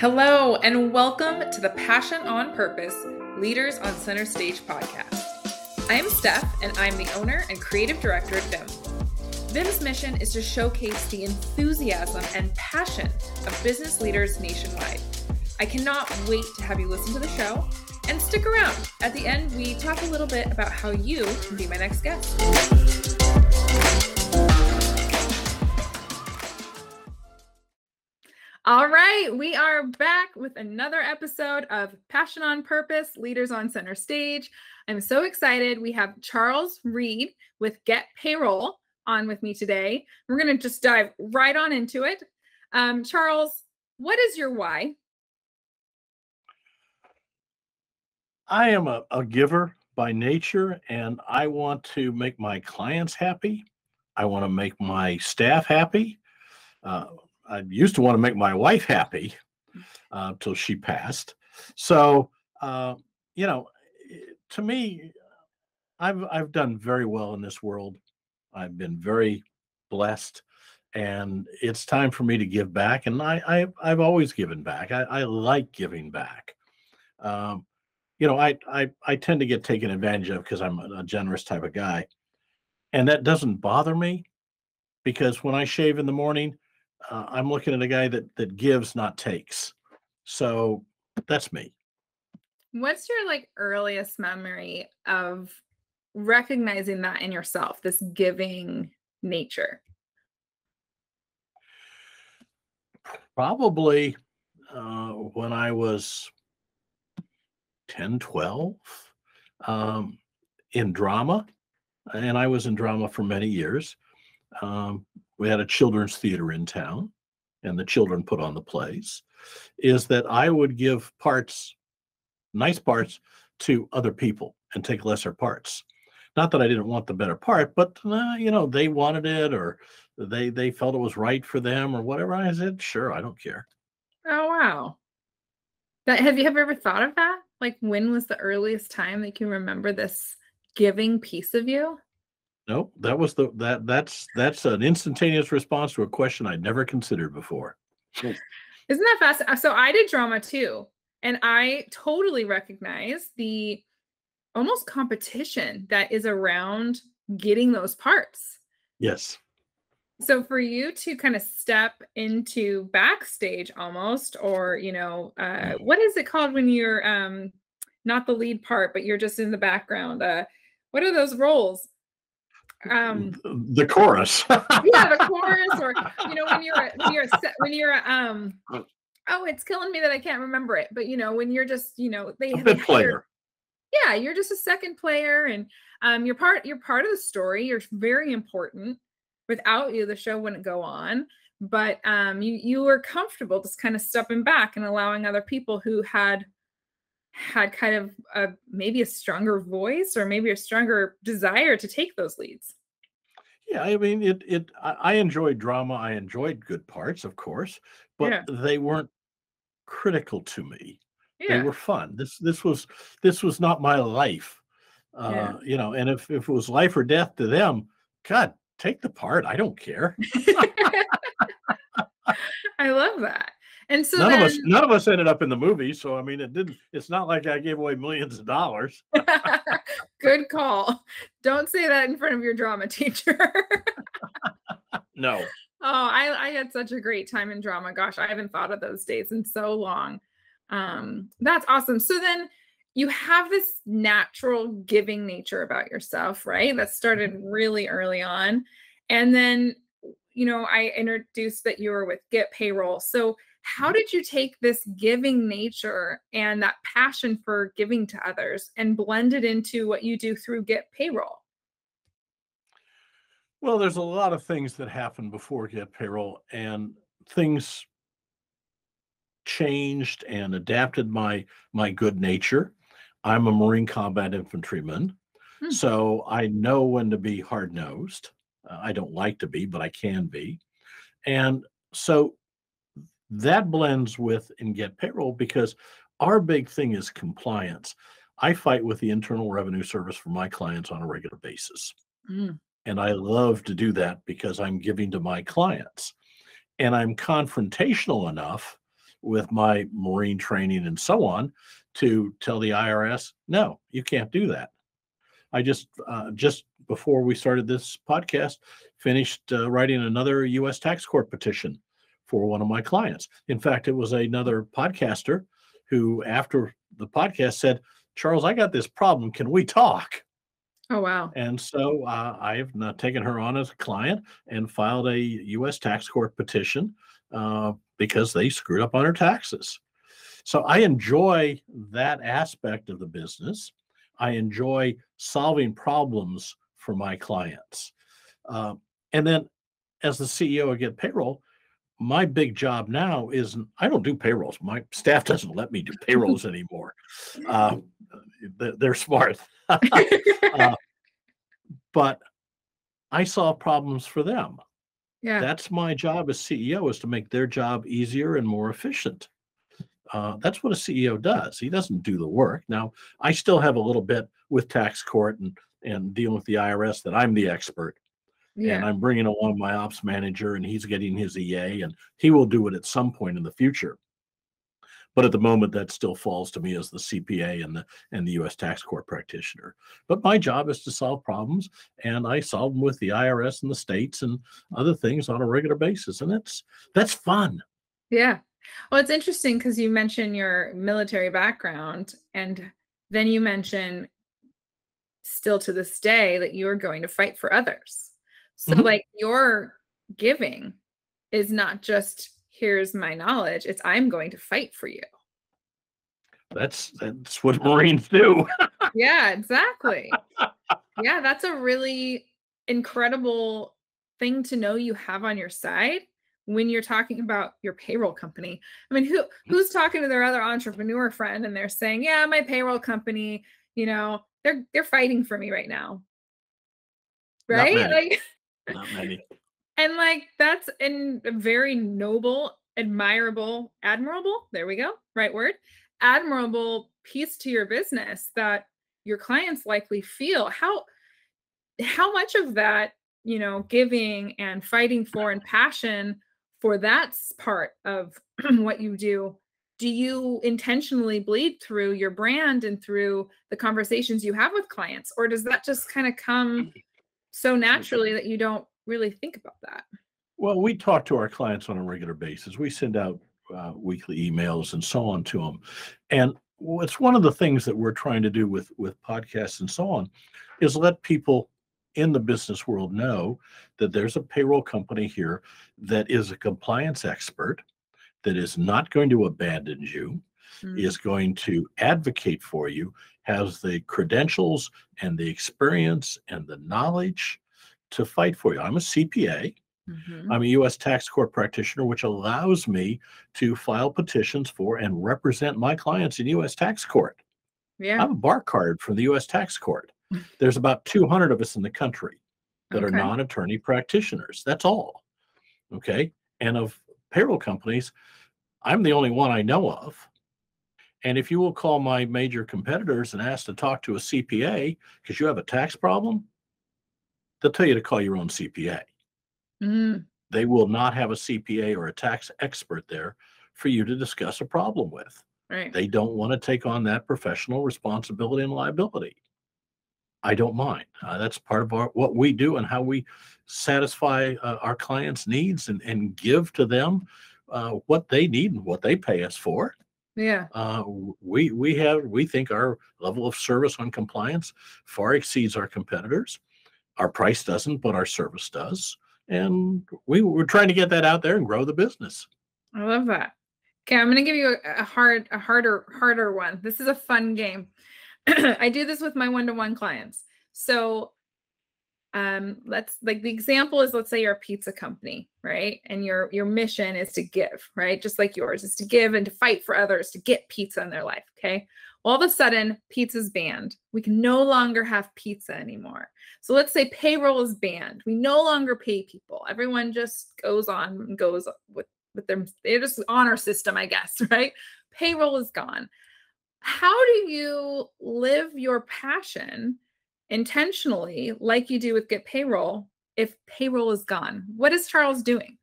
Hello, and welcome to the Passion on Purpose Leaders on Center Stage podcast. I am Steph, and I'm the owner and creative director at Viim. Viim's mission is to showcase the enthusiasm and passion of business leaders nationwide. I cannot wait to have you listen to the show and stick around. At the end, we talk a little bit about how you can be my next guest. All right, we are back with another episode of Passion on Purpose Leaders on Center Stage. I'm so excited. We have Charles Read with Get Payroll on with me today. We're going to just dive right on into it. Um, Charles, what is your why? I am a, a giver by nature, and I want to make my clients happy. I want to make my staff happy. Uh, I used to want to make my wife happy uh, till she passed. So, uh, you know, to me, I've I've done very well in this world. I've been very blessed, and it's time for me to give back. And I, I I've always given back. I, I like giving back. Um, you know, I I I tend to get taken advantage of because I'm a generous type of guy, and that doesn't bother me because when I shave in the morning, uh, I'm looking at a guy that that gives, not takes. So that's me. What's your like earliest memory of recognizing that in yourself, this giving nature? Probably uh, when I was 10, 12 um, in drama. And I was in drama for many years. Um, we had a children's theater in town and the children put on the plays is that I would give parts, nice parts, to other people and take lesser parts. Not that I didn't want the better part, but uh, you know they wanted it or they they felt it was right for them or whatever. I said, sure, I don't care. Oh wow! That have you ever thought of that? Like, when was the earliest time that you remember this giving piece of you? No, that was the that that's that's an instantaneous response to a question I'd never considered before. Isn't that fast? Uh, so I did drama too, and I totally recognize the almost competition that is around getting those parts. Yes. So for you to kind of step into backstage almost, or you know, uh, mm. what is it called when you're um, not the lead part, but you're just in the background? Uh, what are those roles? Um the chorus. Yeah the chorus or you know when you're when you're when you're um oh it's killing me that i can't remember it but you know when you're just you know they, a they player. Yeah you're just a second player and um you're part you're part of the story you're very important without you the show wouldn't go on but um you you were comfortable just kind of stepping back and allowing other people who had had kind of a maybe a stronger voice or maybe a stronger desire to take those leads. Yeah i mean it it i enjoyed drama. I enjoyed good parts of course but yeah. they weren't critical to me. Yeah. they were fun. This this was this was not my life uh yeah. you know and if, if it was life or death to them god take the part. I don't care. I love that and so none then, of us none of us ended up in the movie. So I mean it didn't it's not like I gave away millions of dollars. Good call. Don't say that in front of your drama teacher. no. Oh, I, I had such a great time in drama. Gosh, I haven't thought of those days in so long. Um, that's awesome. So then you have this natural giving nature about yourself, right? That started mm-hmm. really early on. And then, you know, I introduced that you were with Get Payroll. So how did you take this giving nature and that passion for giving to others and blend it into what you do through Get Payroll? Well, there's a lot of things that happen before Get Payroll, and things changed and adapted my my good nature. I'm a Marine Combat Infantryman, hmm. so I know when to be hard nosed. Uh, I don't like to be, but I can be, and so that blends with and get payroll because our big thing is compliance. I fight with the Internal Revenue Service for my clients on a regular basis. Mm. And I love to do that because I'm giving to my clients. And I'm confrontational enough with my Marine training and so on to tell the IRS, no, you can't do that. I just uh, just before we started this podcast finished uh, writing another U.S. tax court petition for one of my clients. In fact, it was another podcaster who, after the podcast, said, "Charles, I got this problem. Can we talk?" Oh wow! And so uh, I've taken her on as a client and filed a U.S. tax court petition uh, because they screwed up on her taxes. So I enjoy that aspect of the business. I enjoy solving problems for my clients. Uh, and then as the CEO of Get Payroll, my big job now is I don't do payrolls. My staff doesn't let me do payrolls anymore. Uh, they're smart. uh, but I solve problems for them. Yeah. That's my job as CEO is to make their job easier and more efficient. Uh, that's what a CEO does. He doesn't do the work. Now, I still have a little bit with tax court and and dealing with the IRS that I'm the expert. Yeah. And I'm bringing along my ops manager, and he's getting his EA, and he will do it at some point in the future. But at the moment, that still falls to me as the CPA and the and the U.S. tax court practitioner. But my job is to solve problems, and I solve them with the IRS and the states and other things on a regular basis, and that's that's fun. Yeah, well, it's interesting because you mentioned your military background, and then you mention still to this day that you're going to fight for others. So, mm-hmm. like, your giving is not just here's my knowledge, it's I'm going to fight for you. That's that's what Marines do. yeah, exactly. yeah, that's a really incredible thing to know you have on your side when you're talking about your payroll company. I mean, who who's talking to their other entrepreneur friend and they're saying, "Yeah, my payroll company, you know, they're they're fighting for me right now." Right? Like not many. And like that's a very noble, admirable, admirable, there we go, right word. Admirable piece to your business that your clients likely feel. How how much of that, you know, giving and fighting for and passion for that part of what you do do you intentionally bleed through your brand and through the conversations you have with clients or does that just kind of come so naturally that you don't really think about that. Well we talk to our clients on a regular basis. We send out uh, weekly emails and so on to them and it's one of the things that we're trying to do with with podcasts and so on is let people in the business world know that there's a payroll company here that is a compliance expert, that is not going to abandon you, mm. is going to advocate for you, has the credentials and the experience and the knowledge to fight for you. I'm a CPA. Mm-hmm. I'm a U.S. tax court practitioner, which allows me to file petitions for and represent my clients in U.S. tax court. Yeah. I'm a bar card from the U.S. tax court. There's about 200 of us in the country that okay. are non attorney practitioners. That's all. Okay. And of payroll companies, I'm the only one I know of. And if you will call my major competitors and ask to talk to a CPA because you have a tax problem, they'll tell you to call your own CPA. Mm. They will not have a CPA or a tax expert there for you to discuss a problem with. Right. They don't want to take on that professional responsibility and liability. I don't mind. Uh, that's part of our, what we do and how we satisfy uh, our clients' needs and, and give to them uh, what they need and what they pay us for. Yeah. Uh, we we have we think our level of service on compliance far exceeds our competitors. Our price doesn't, but our service does, and we we're trying to get that out there and grow the business. I love that. Okay, I'm going to give you a, a hard, a harder, harder one. This is a fun game. I do this with my one-to-one clients. So um let's like the example is let's say you're a pizza company right? And your your mission is to give right? Just like yours is to give and to fight for others to get pizza in their life okay? All of a sudden pizza's banned. We can no longer have pizza anymore. So let's say payroll is banned. We no longer pay people. Everyone just goes on and goes with with them they're just honor system i guess right? Payroll is gone. How do you live your passion intentionally like you do with get payroll if payroll is gone what is charles doing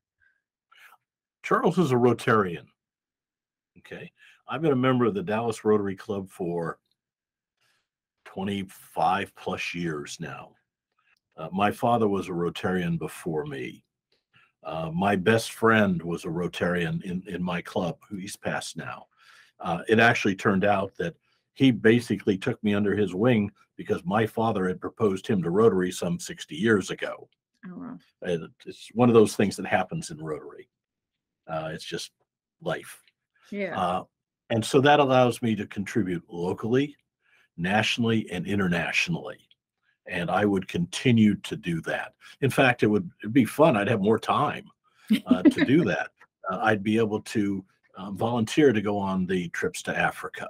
charles is a rotarian Okay. I've been a member of the Dallas Rotary Club for 25 plus years now. Uh, my father was a Rotarian before me. Uh, my best friend was a Rotarian in, in my club, who he's passed now. Uh, it actually turned out that he basically took me under his wing because my father had proposed him to Rotary some 60 years ago. Oh, wow. And it's one of those things that happens in Rotary. Uh, it's just life. Yeah. Uh, and so that allows me to contribute locally, nationally, and internationally. And I would continue to do that. In fact, it would it'd be fun. I'd have more time uh, to do that. Uh, I'd be able to uh, volunteer to go on the trips to Africa.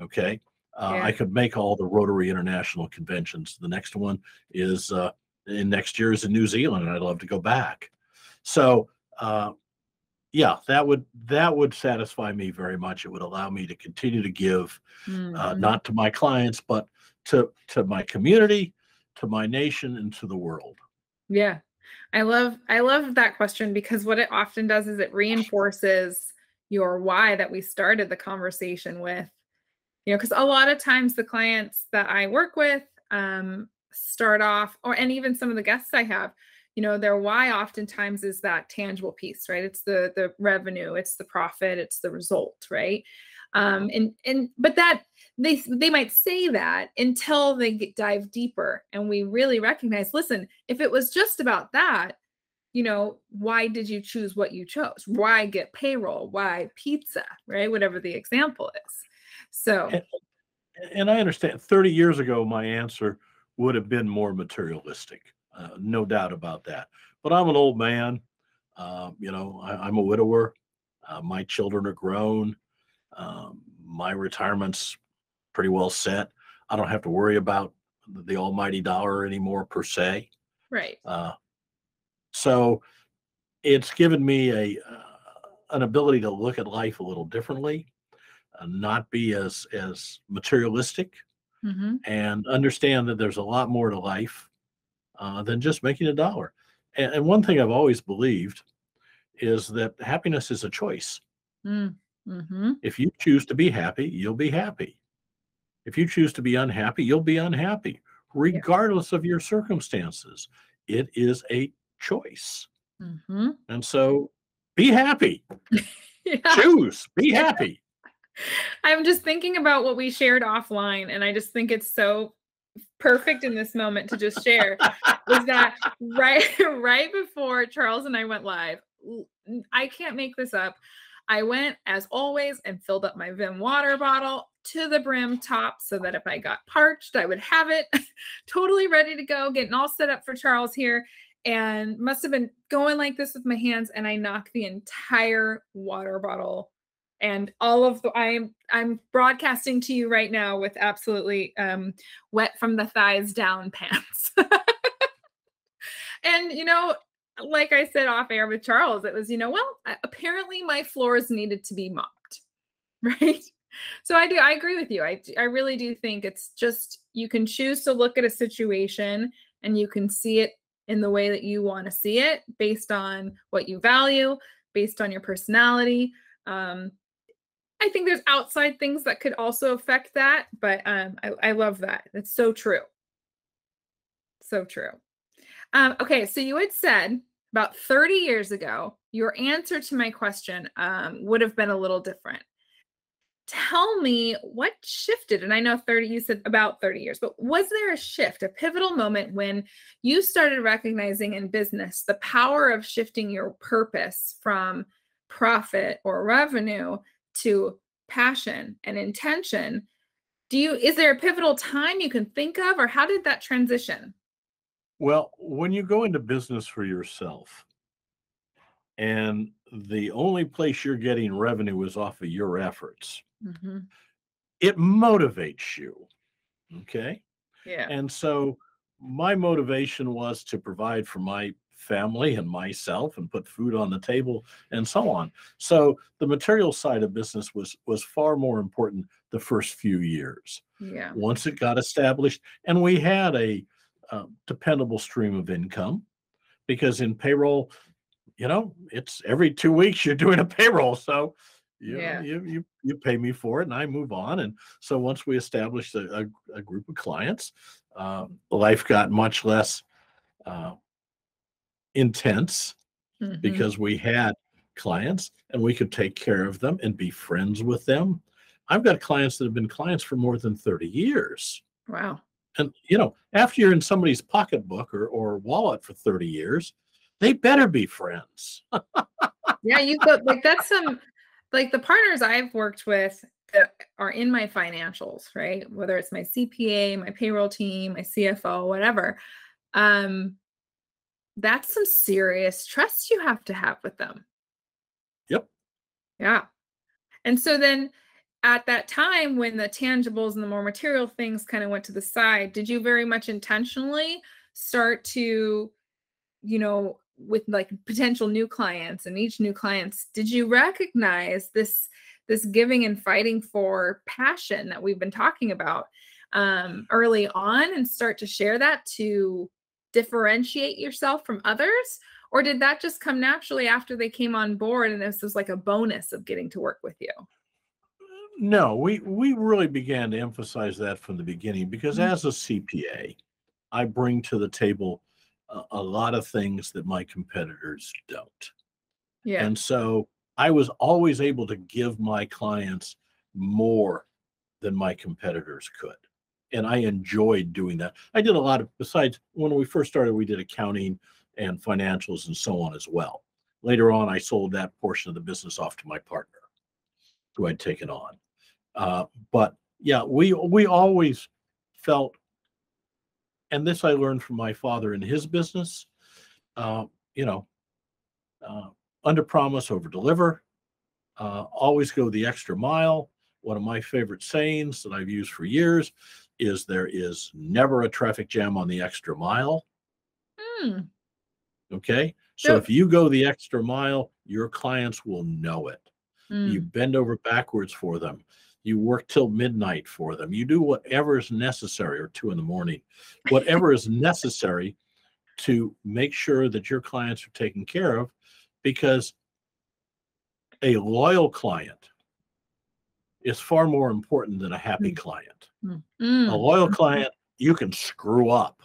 Okay. Uh, Yeah. I could make all the Rotary International conventions. The next one is uh, in next year is in New Zealand, and I'd love to go back. So, uh, yeah, that would that would satisfy me very much. It would allow me to continue to give, uh, Mhm. not to my clients, but to to my community, to my nation, and to the world. Yeah. I love I love that question because what it often does is it reinforces your why that we started the conversation with. You know, because a lot of times the clients that I work with um start off or and even some of the guests I have, you know, their why oftentimes is that tangible piece, right? It's the the revenue, it's the profit, it's the result, right? Um and and but that they they might say that until they get, dive deeper and we really recognize listen if it was just about that you know why did you choose what you chose? Why get payroll? Why pizza? right? Whatever the example is so And, and I understand 30 years ago, my answer would have been more materialistic, uh, no doubt about that. But I'm an old man. Uh, you know, I, I'm a widower. Uh, my children are grown. Um, my retirement's pretty well set. I don't have to worry about the almighty dollar anymore, per se. right Uh, so it's given me a uh, an ability to look at life a little differently, not be as as materialistic, hmm and understand that there's a lot more to life uh, than just making a dollar. And, and one thing I've always believed is that happiness is a choice. mm-hmm. If you choose to be happy, you'll be happy. If you choose to be unhappy, you'll be unhappy, regardless of your circumstances. It is a choice. Mm-hmm. And so be happy. yeah Choose. Be happy. I'm just thinking about what we shared offline and i just think it's so perfect in this moment to just share was that right right before Charles and I went live. I can't make this up. I went as always and filled up my Viim water bottle to the brim top so that if I got parched, I would have it totally ready to go, getting all set up for Charles here. And must have been going like this with my hands, and I knocked the entire water bottle and all of the I'm I'm broadcasting to you right now with absolutely um wet from the thighs down pants. and you know, like I said off air with Charles, it was, you know, well, apparently my floors needed to be mopped. Right? So I do I agree with you. i i really do think it's just you can choose to look at a situation and you can see it in the way that you want to see it based on what you value, based on your personality. Um, I think there's outside things that could also affect that, but um, I, I love that. That's so true. So true. Um, okay, so you had said about 30 years ago, your answer to my question um, would have been a little different. Tell me what shifted. And I know 30, you said about 30 years, but was there a shift, a pivotal moment when you started recognizing in business the power of shifting your purpose from profit or revenue to passion and intention? Do you, is there a pivotal time you can think of, or how did that transition? Well, when you go into business for yourself and the only place you're getting revenue is off of your efforts, Mhm. it motivates you. Okay. Yeah. And so my motivation was to provide for my family and myself and put food on the table and so on. So the material side of business was was far more important the first few years. Yeah. Once it got established and we had a uh, dependable stream of income because in payroll, you know, it's every 2 weeks you're doing a payroll. So You, Yeah. you you you pay me for it, and I move on. And so once we established a, a, a group of clients, um, life got much less uh, intense Mhm. because we had clients and we could take care of them and be friends with them. I've got clients that have been clients for more than 30 years. wow. And you know, after you're in somebody's pocketbook or, or wallet for 30 years, they better be friends. Yeah, you go like that's some like the partners I've worked with that are in my financials, right? Whether it's my CPA, my payroll team, my CFO, whatever. Um that's some serious trust you have to have with them. Yep. Yeah. And so then at that time when the tangibles and the more material things kind of went to the side, did you very much intentionally start to, you know, with like potential new clients and each new clients, did you recognize this this giving and fighting for passion that we've been talking about um, early on and start to share that to differentiate yourself from others? Or did that just come naturally after they came on board and this was like a bonus of getting to work with you? No, we we really began to emphasize that from the beginning because Mhm. as a CPA, I bring to the table a, a lot of things that my competitors don't. Yeah. And so I was always able to give my clients more than my competitors could. And I enjoyed doing that. I did a lot of, besides when we first started, we did accounting and financials and so on as well. Later on, I sold that portion of the business off to my partner who I'd taken on. Uh, but yeah, we we always felt, and this I learned from my father in his business. Uh, you know, uh, under promise, over deliver. Uh, always go the extra mile. One of my favorite sayings that I've used for years is there is never a traffic jam on the extra mile. Hmm. Okay. So So- if you go the extra mile, your clients will know it. You Mm. bend over backwards for them. You work till midnight for them. You do whatever is necessary or two in the morning, whatever is necessary to make sure that your clients are taken care of because a loyal client is far more important than a happy Mm. client. Mm. A Mm. loyal client, you can screw up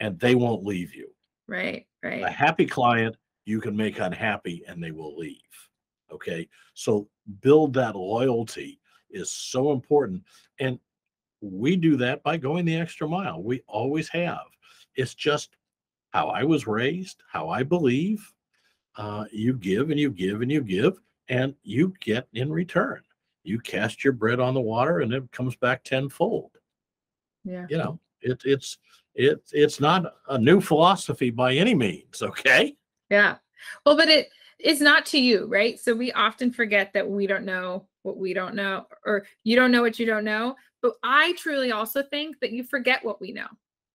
and they won't leave you. Right. Right. A happy client, you can make unhappy and they will leave. Okay. So build that loyalty is so important. And we do that by going the extra mile. We always have. It's just how I was raised, how I believe. Uh, you give and you give and you give, and you get in return. You cast your bread on the water and it comes back tenfold. Yeah. You know, it, it's it, it's not a new philosophy by any means. Okay. Yeah. Well, but it is not to you, right? So we often forget that we don't know what we don't know, or you don't know what you don't know. But I truly also think that you forget what we know.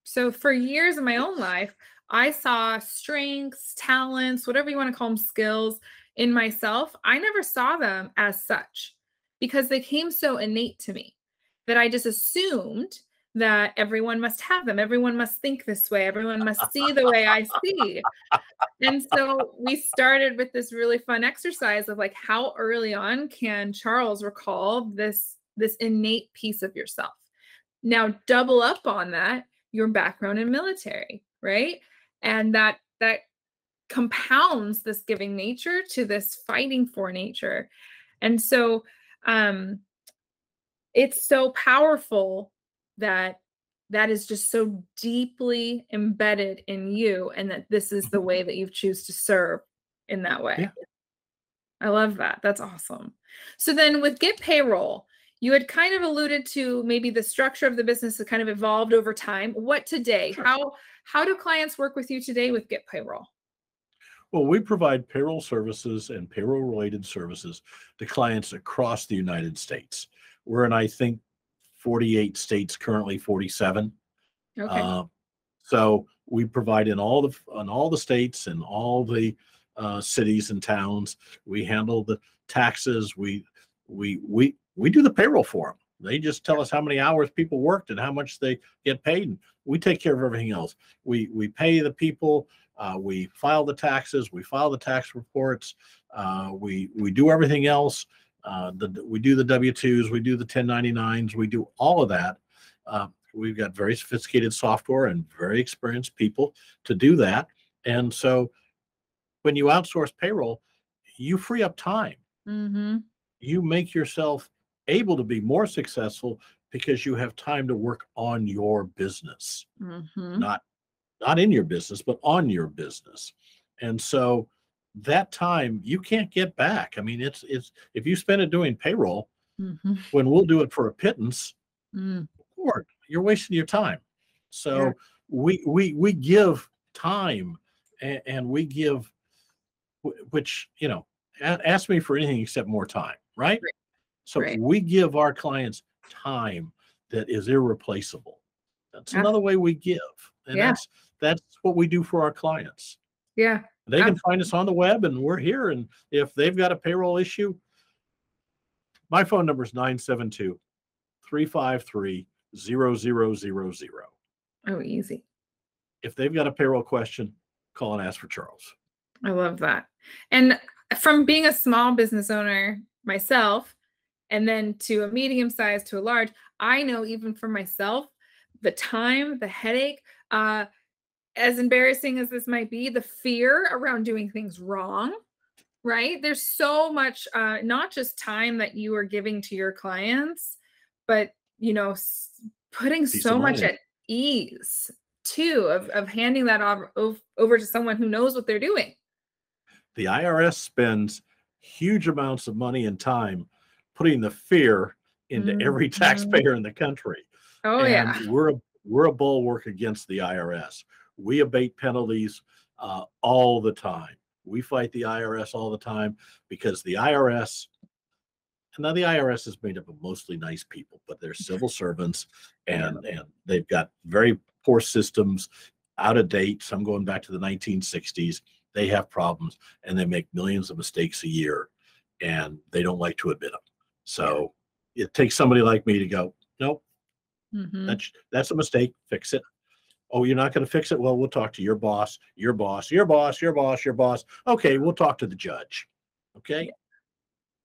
So for years in my own life, I saw strengths, talents, whatever you want to call them, skills in myself. I never saw them as such because they came so innate to me that I just assumed that everyone must have them. Everyone must think this way. Everyone must see the way I see and so we started with this really fun exercise of like how early on can charles recall this this innate piece of yourself now double up on that your background in military right and that that compounds this giving nature to this fighting for nature and so um it's so powerful that that is just so deeply embedded in you and that this is the way that you choose to serve in that way. Yeah. i love that. That's awesome. So then with get payroll you had kind of alluded to maybe the structure of the business has kind of evolved over time. What today? Sure. how how do clients work with you today with get payroll Well, we provide payroll services and payroll related services to clients across the United States. We're in, I think, 48 states currently, 47. okay Uh, so we provide in all the in all the states and all the uh, cities and towns. We handle the taxes. We we we we do the payroll for them. They just tell us how many hours people worked and how much they get paid, and we take care of everything else. We we pay the people Uh, we file the taxes, we file the tax reports, uh, we we do everything else. Uh, the, we do the W twos, we do the 1099s, we do all of that. Uh, we've got very sophisticated software and very experienced people to do that. And so, when you outsource payroll, you free up time. Mm-hmm. You make yourself able to be more successful because you have time to work on your business Mm-hmm. not not in your business but on your business and so that time you can't get back i mean it's it's if you spend it doing payroll Mm-hmm. when we'll do it for a pittance Mm. Lord, you're wasting your time so Yeah. we we we give time and, and we give which you know ask me for anything except more time right Right. so Right. we give our clients time that is irreplaceable that's Yeah. another way we give and Yeah. that's that's what we do for our clients Yeah. they can find us on the web and we're here and if they've got a payroll issue my phone number is 972 353 0000 Oh, easy. if they've got a payroll question call and ask for charles I love that. And from being a small business owner myself, and then to a medium size to a large, I know even for myself, the time, the headache, uh, as embarrassing as this might be, the fear around doing things wrong, right? There's so much, uh, not just time that you are giving to your clients, but you know, putting Peace so much at ease too of, of handing that over, over to someone who knows what they're doing. the irs spends huge amounts of money and time putting the fear into every Mhm. taxpayer in the country Oh and yeah. we're a, we're a bulwark against the IRS. We abate penalties uh, all the time. We fight the IRS all the time because the IRS, and now the IRS is made up of mostly nice people, but they're civil servants and and they've got very poor systems, out of date. Some going back to the 1960s. They have problems and they make millions of mistakes a year, and they don't like to admit them. So it takes somebody like me to go, nope. Mhm. That's that's a mistake. Fix it. Oh, you're not going to fix it? Well, we'll talk to your boss, your boss, your boss, your boss, your boss. Okay, we'll talk to the judge. Okay.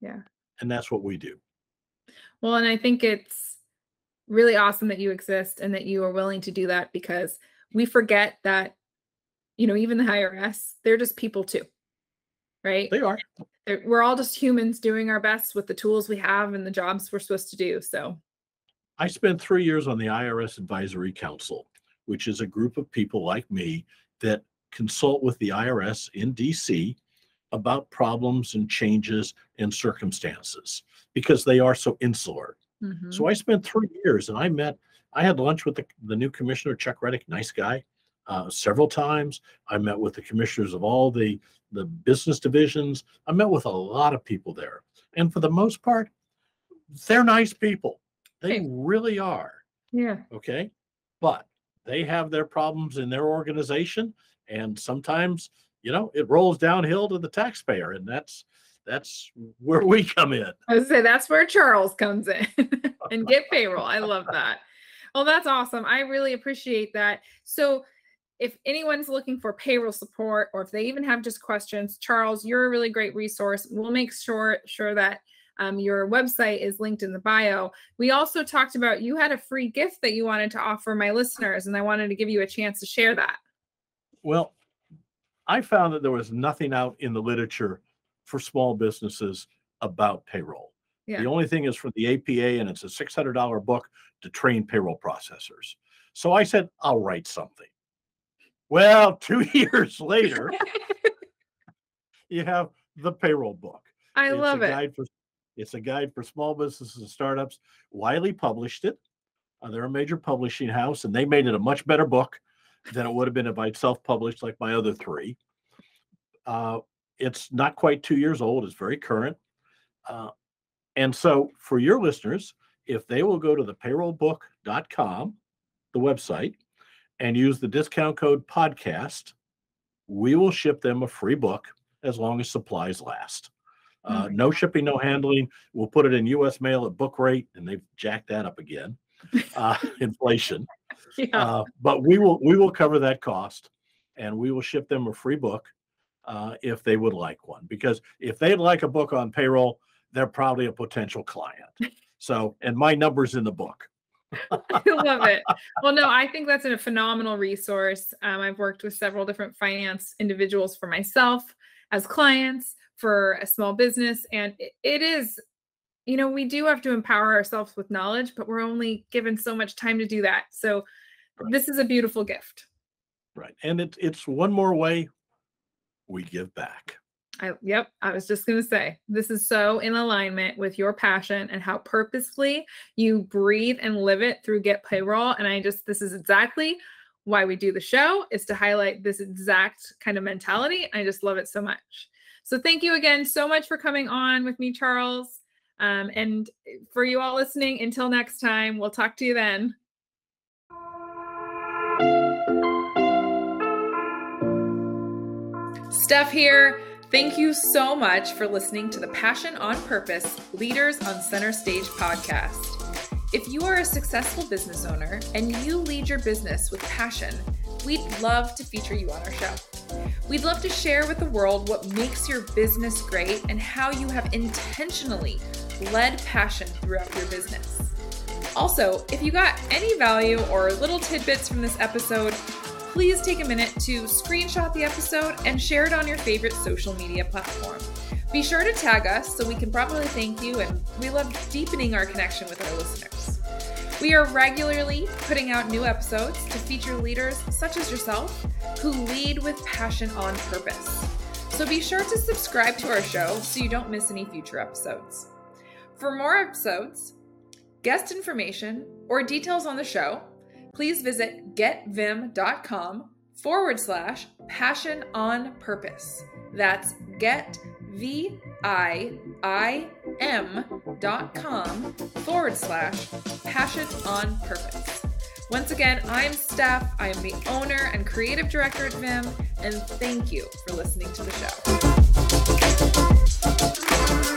Yeah. And that's what we do. Well, and I think it's really awesome that you exist and that you are willing to do that because we forget that, you know, even the IRS, they're just people too, right? They are. They're, we're all just humans doing our best with the tools we have and the jobs we're supposed to do. So, I spent three years on the IRS Advisory Council, which is a group of people like me that consult with the IRS in DC about problems and changes and circumstances because they are so insular. mhm. So I spent three years and I met, I had lunch with the, the new commissioner, Chuck Rettig, nice guy, uh, several times. I met with the commissioners of all the, the business divisions. I met with a lot of people there. And for the most part, they're nice people. They Hey. really are. yeah. Okay. But they have their problems in their organization. And sometimes, you know, it rolls downhill to the taxpayer. And that's, that's where we come in. I would say that's where Charles comes in and get payroll. I love that. Well, that's awesome. I really appreciate that. So, if anyone's looking for payroll support or if they even have just questions, Charles, you're a really great resource. We'll make sure sure that um, your website is linked in the bio. We also talked about you had a free gift that you wanted to offer my listeners, and I wanted to give you a chance to share that. Well, I found that there was nothing out in the literature for small businesses about payroll. Yeah. The only thing is from the APA, and it's a $600 book to train payroll processors. So I said, I'll write something. Well, two years later, you have the payroll book. I It's love it. For, it's a guide for small businesses and startups. Wiley published it. Uh, they're a major publishing house, and they made it a much better book than it would have been if I'd self-published like my other three. Uh, it's not quite two years old. It's very current. Uh, and so for your listeners, if they will go to the payrollbook.com, the website, and use the discount code podcast, we will ship them a free book as long as supplies last. Uh, Okay. no shipping, no handling. We'll put it in U.S. mail at book rate, and they've jacked that up again. Uh, inflation, Yeah. uh, but we will we will cover that cost. and we will ship them a free book uh, if they would like one. Because if they'd like a book on payroll, they're probably a potential client. So, and my number's in the book. I love it. Well, no, I think that's a phenomenal resource. Um, I've worked with several different finance individuals for myself as clients for a small business, and it, it is, you know, we do have to empower ourselves with knowledge, but we're only given so much time to do that. So, right. this is a beautiful gift. Right, and it's it's one more way we give back. I, yep, I was just going to say this is so in alignment with your passion and how purposefully you breathe and live it through Get Payroll. And I just, this is exactly why we do the show is to highlight this exact kind of mentality. I just love it so much. So thank you again so much for coming on with me, Charles. Um, and for you all listening, until next time, we'll talk to you then. Steph here. Thank you so much for listening to the Passion on Purpose Leaders on Center Stage podcast. If you are a successful business owner and you lead your business with passion, we'd love to feature you on our show. We'd love to share with the world what makes your business great and how you have intentionally led passion throughout your business. Also, if you got any value or little tidbits from this episode, please take a minute to screenshot the episode and share it on your favorite social media platform. Be sure to tag us so we can properly thank you, and we love deepening our connection with our listeners. We are regularly putting out new episodes to feature leaders such as yourself who lead with passion on purpose. So be sure to subscribe to our show so you don't miss any future episodes. For more episodes, guest information, or details on the show, please visit getviim.com forward slash passion on purpose. That's get V I I m.com forward slash passion on purpose. Once again, I'm Steph. I am the owner and creative director at Viim, and thank you for listening to the show.